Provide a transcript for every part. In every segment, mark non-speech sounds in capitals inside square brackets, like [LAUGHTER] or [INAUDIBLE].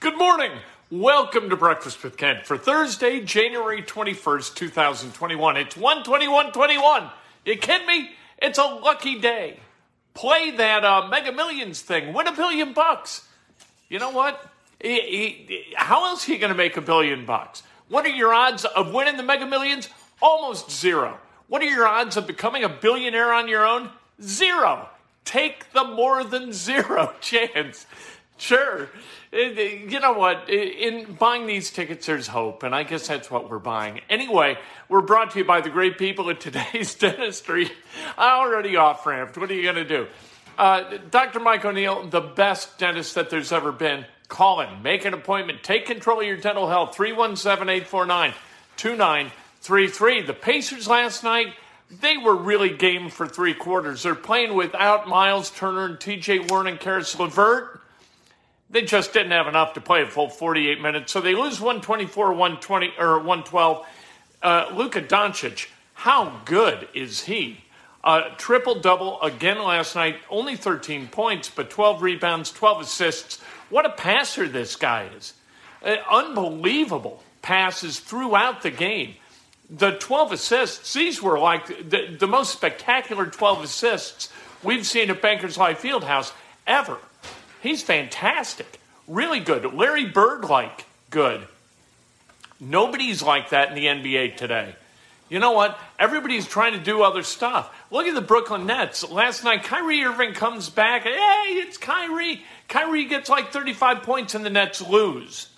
Good morning. Welcome to Breakfast with Kent for Thursday, January 21st, 2021. It's 12121. You kidding me? It's a lucky day. Play that uh, Mega Millions thing. Win a billion bucks. You know what? How else are you going to make a billion bucks? What are your odds of winning the Mega Millions? Almost zero. What are your odds of becoming a billionaire on your own? Zero. Take the more than [LAUGHS] zero chance. Sure. It- it- You know what? In buying these tickets, there's hope, and I guess that's what we're buying. Anyway, we're brought to you by the great people at today's [LAUGHS] dentistry. I already off ramped. What are you going to do? Uh, Dr. Mike O'Neill, the best dentist that there's ever been. Call him, make an appointment, take control of your dental health. 317 849 2933. The Pacers last night, they were really game for three quarters. They're playing without Myles Turner and TJ Warren and Caris LeVert they just didn't have enough to play a full 48 minutes. So they lose 124, 120, or 112. Uh, Luka Doncic, how good is he? Uh, triple double again last night, only 13 points, but 12 rebounds, 12 assists. What a passer this guy is. Uh, unbelievable passes throughout the game. The 12 assists, these were like the, the most spectacular 12 assists we've seen at Bankers Life Fieldhouse ever. He's fantastic. Really good. Larry Bird like good. Nobody's like that in the NBA today. You know what? Everybody's trying to do other stuff. Look at the Brooklyn Nets. Last night, Kyrie Irving comes back. Hey, it's Kyrie. Kyrie gets like 35 points and the Nets lose.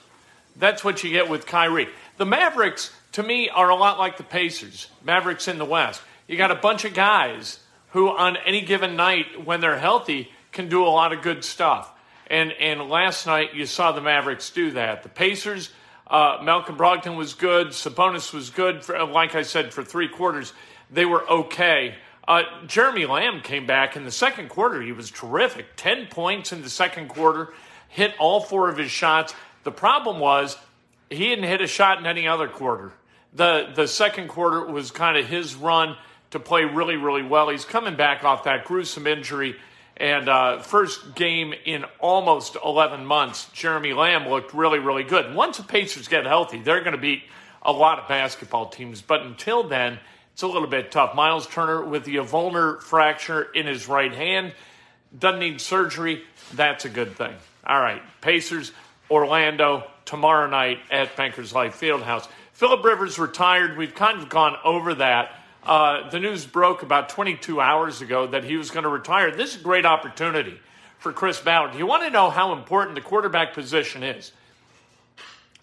That's what you get with Kyrie. The Mavericks, to me, are a lot like the Pacers. Mavericks in the West. You got a bunch of guys who, on any given night, when they're healthy, can do a lot of good stuff. And and last night you saw the Mavericks do that. The Pacers, uh, Malcolm Brogdon was good. Sabonis was good. For, like I said, for three quarters, they were okay. Uh, Jeremy Lamb came back in the second quarter. He was terrific. Ten points in the second quarter. Hit all four of his shots. The problem was he didn't hit a shot in any other quarter. The the second quarter was kind of his run to play really really well. He's coming back off that gruesome injury and uh, first game in almost 11 months. Jeremy Lamb looked really really good. Once the Pacers get healthy, they're going to beat a lot of basketball teams. But until then, it's a little bit tough. Myles Turner with the avulnar fracture in his right hand doesn't need surgery. That's a good thing. All right, Pacers, Orlando tomorrow night at Bankers Life Fieldhouse. Philip Rivers retired. We've kind of gone over that. Uh, the news broke about 22 hours ago that he was going to retire. This is a great opportunity for Chris Ballard. You want to know how important the quarterback position is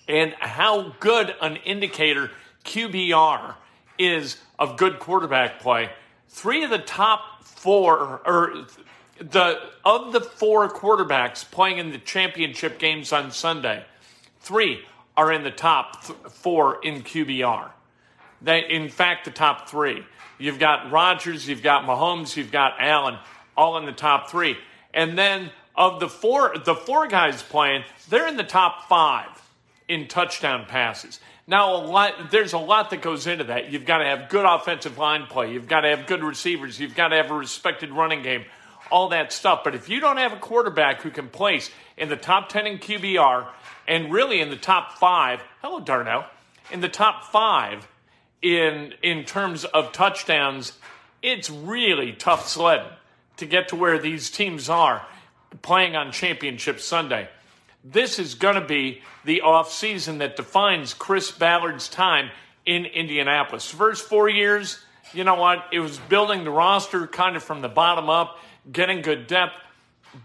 and how good an indicator QBR is of good quarterback play. Three of the top four, or the of the four quarterbacks playing in the championship games on Sunday, three are in the top th- four in QBR. They, in fact, the top three. You've got Rodgers, you've got Mahomes, you've got Allen, all in the top three. And then of the four the four guys playing, they're in the top five in touchdown passes. Now, a lot, there's a lot that goes into that. You've got to have good offensive line play. You've got to have good receivers. You've got to have a respected running game, all that stuff. But if you don't have a quarterback who can place in the top 10 in QBR and really in the top five, hello, Darnell, in the top five in, in terms of touchdowns, it's really tough sledding to get to where these teams are playing on Championship Sunday. This is going to be the offseason that defines Chris Ballard's time in Indianapolis. First four years, you know what? It was building the roster kind of from the bottom up, getting good depth,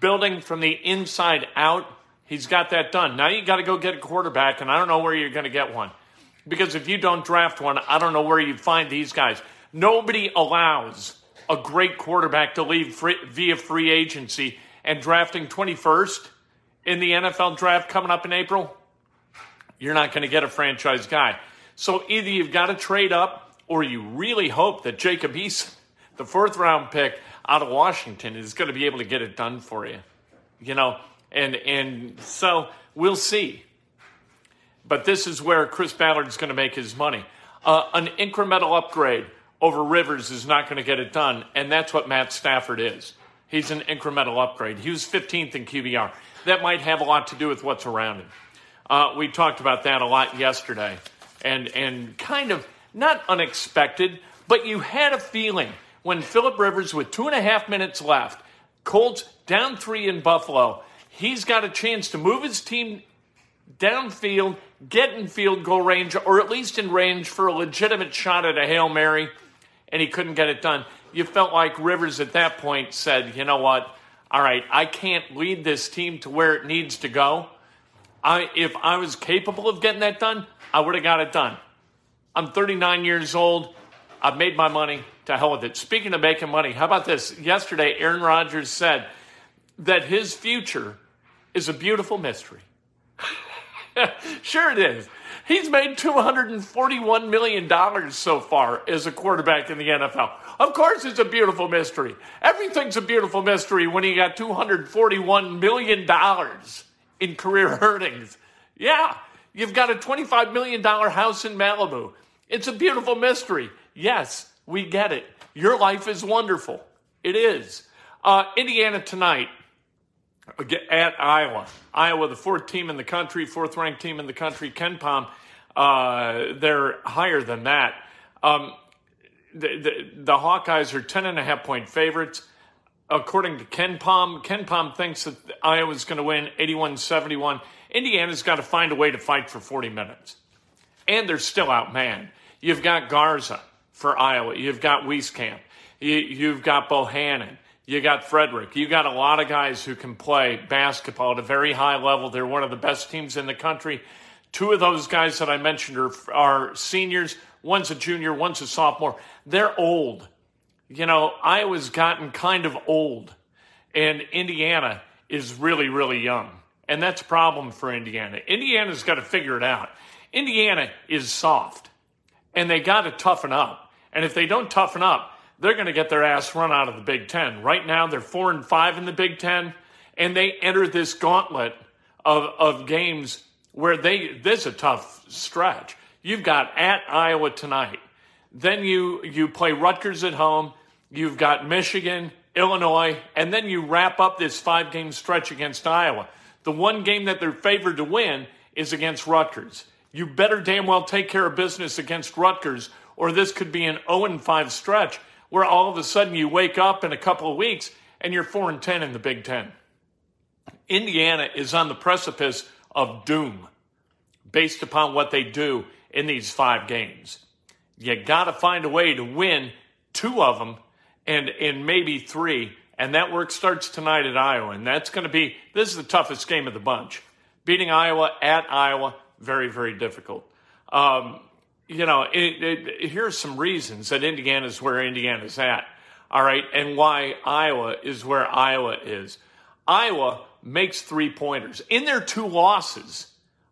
building from the inside out. He's got that done. Now you got to go get a quarterback, and I don't know where you're going to get one. Because if you don't draft one, I don't know where you find these guys. Nobody allows a great quarterback to leave free, via free agency and drafting 21st in the NFL draft coming up in April, you're not going to get a franchise guy. So either you've got to trade up or you really hope that Jacob Eason, the fourth round pick out of Washington, is going to be able to get it done for you. You know, and and so we'll see. But this is where Chris Ballard is going to make his money. Uh, an incremental upgrade over Rivers is not going to get it done, and that's what Matt Stafford is. He's an incremental upgrade. He was 15th in QBR. That might have a lot to do with what's around him. Uh, we talked about that a lot yesterday, and and kind of not unexpected, but you had a feeling when Philip Rivers, with two and a half minutes left, Colts down three in Buffalo, he's got a chance to move his team downfield, get in field goal range, or at least in range for a legitimate shot at a Hail Mary, and he couldn't get it done you felt like Rivers at that point said, you know what? All right, I can't lead this team to where it needs to go. I, if I was capable of getting that done, I would have got it done. I'm 39 years old. I've made my money. To hell with it. Speaking of making money, how about this? Yesterday, Aaron Rodgers said that his future is a beautiful mystery. [LAUGHS] [LAUGHS] sure, it is. He's made $241 million so far as a quarterback in the NFL. Of course, it's a beautiful mystery. Everything's a beautiful mystery when he got $241 million in career [LAUGHS] earnings. Yeah, you've got a $25 million house in Malibu. It's a beautiful mystery. Yes, we get it. Your life is wonderful. It is. Uh, Indiana tonight at Iowa. Iowa, the fourth team in the country, fourth ranked team in the country. KenPom, uh, they're higher than that. Um, the, the, the, Hawkeyes are 10 and a half point favorites. According to KenPom, Ken Palm thinks that Iowa's going to win 81 71. Indiana's got to find a way to fight for 40 minutes. And they're still outmanned. You've got Garza for Iowa. You've got Wieskamp. You, you've got Bohannon. You got Fredrick. You got a lot of guys who can play basketball at a very high level. They're one of the best teams in the country. Two of those guys that I mentioned are, are seniors. One's a junior, one's a sophomore. They're old. You know, Iowa's gotten kind of old, and Indiana is really, really young. And that's a problem for Indiana. Indiana's got to figure it out. Indiana is soft, and they got to toughen up. And if they don't toughen up, they're going to get their ass run out of the Big Ten. Right now, they're four and five in the Big Ten, and they enter this gauntlet of, of games where they this is a tough stretch. You've got at Iowa tonight. Then you you play Rutgers at home. You've got Michigan, Illinois, and then you wrap up this five game stretch against Iowa. The one game that they're favored to win is against Rutgers. You better damn well take care of business against Rutgers, or this could be an 0 5 stretch where all of a sudden you wake up in a couple of weeks and you're 4 and 10 in the Big Ten. Indiana is on the precipice of doom based upon what they do in these five games. You got to find a way to win two of them and, and maybe three. And that work starts tonight at Iowa. And that's going to be, this is the toughest game of the bunch. Beating Iowa at Iowa, very, very difficult. Um, you know, it, it, here's some reasons that Indiana is where Indiana's at. All right. And why Iowa is where Iowa is. Iowa makes three pointers. In their two losses,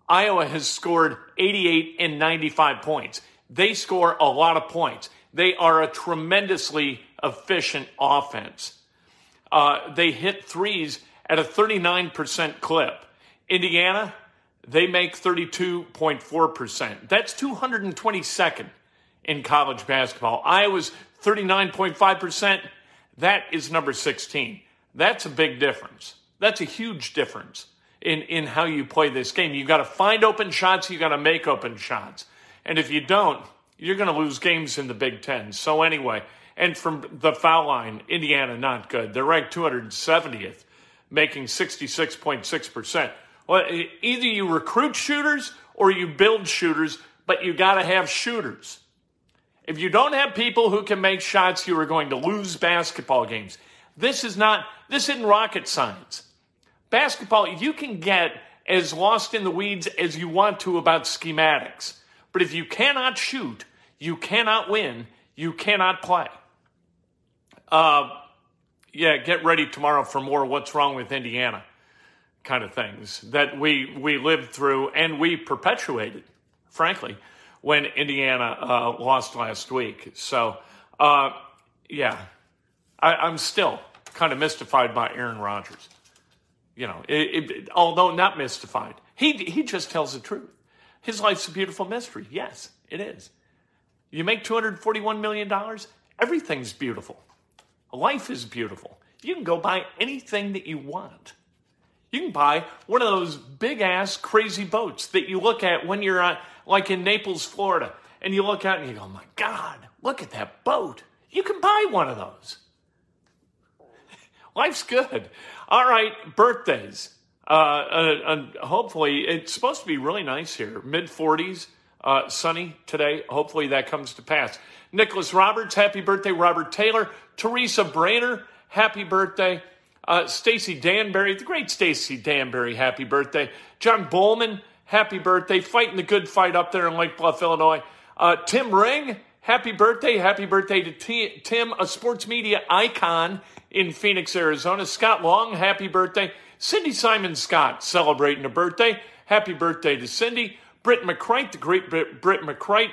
Iowa has scored 88 and 95 points. They score a lot of points. They are a tremendously efficient offense. Uh, they hit threes at a 39% clip. Indiana, they make 32.4%. That's 222nd in college basketball. Iowa's 39.5%. That is number 16. That's a big difference. That's a huge difference in, in how you play this game. You've got to find open shots, you've got to make open shots. And if you don't, you're going to lose games in the Big Ten. So, anyway, and from the foul line, Indiana not good. They're ranked 270th, making 66.6%. Either you recruit shooters or you build shooters, but you got to have shooters. If you don't have people who can make shots, you are going to lose basketball games. This is not, this isn't rocket science. Basketball, you can get as lost in the weeds as you want to about schematics. But if you cannot shoot, you cannot win, you cannot play. Uh, yeah, get ready tomorrow for more What's Wrong with Indiana kind of things that we, we lived through and we perpetuated, frankly, when Indiana uh, lost last week. So, uh, yeah, I, I'm still kind of mystified by Aaron Rodgers. You know, it, it, although not mystified, he, he just tells the truth. His life's a beautiful mystery. Yes, it is. You make $241 million, everything's beautiful. Life is beautiful. You can go buy anything that you want. You can buy one of those big ass crazy boats that you look at when you're uh, like in Naples, Florida, and you look out and you go, my God, look at that boat. You can buy one of those. [LAUGHS] Life's good. All right, birthdays. Uh, uh, uh, hopefully, it's supposed to be really nice here. Mid 40s, uh, sunny today. Hopefully, that comes to pass. Nicholas Roberts, happy birthday. Robert Taylor. Teresa Brainer, happy birthday. Uh, Stacy Danbury, the great Stacy Danbury, happy birthday. John Bowman, happy birthday. Fighting the good fight up there in Lake Bluff, Illinois. Uh, Tim Ring, happy birthday. Happy birthday to T- Tim, a sports media icon in Phoenix, Arizona. Scott Long, happy birthday. Cindy Simon Scott celebrating a birthday. Happy birthday to Cindy. Britt McCright, the great Britt, Britt.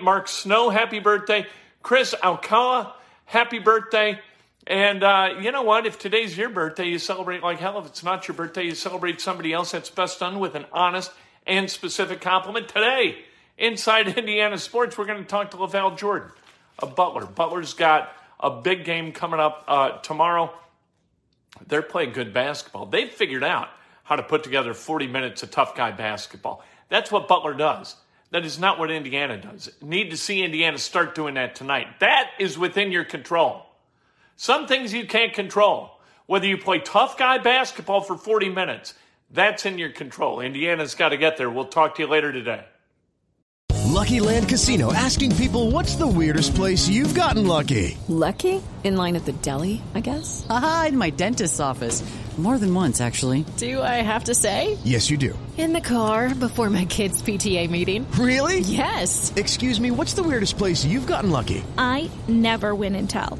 Mark Snow, happy birthday. Chris Alcala, happy birthday. And uh, you know what? If today's your birthday, you celebrate like hell. If it's not your birthday, you celebrate somebody else. That's best done with an honest and specific compliment. Today, inside Indiana Sports, we're going to talk to LaVall Jordan, a Butler. Butler's got a big game coming up uh, tomorrow. They're playing good basketball. They've figured out how to put together 40 minutes of tough guy basketball. That's what Butler does. That is not what Indiana does. Need to see Indiana start doing that tonight. That is within your control. Some things you can't control. Whether you play tough guy basketball for 40 minutes, that's in your control. Indiana's got to get there. We'll talk to you later today. Lucky Land Casino asking people what's the weirdest place you've gotten lucky? Lucky? In line at the deli, I guess? Aha, in my dentist's office. More than once, actually. Do I have to say? Yes, you do. In the car before my kids' PTA meeting. Really? Yes. Excuse me, what's the weirdest place you've gotten lucky? I never win and tell.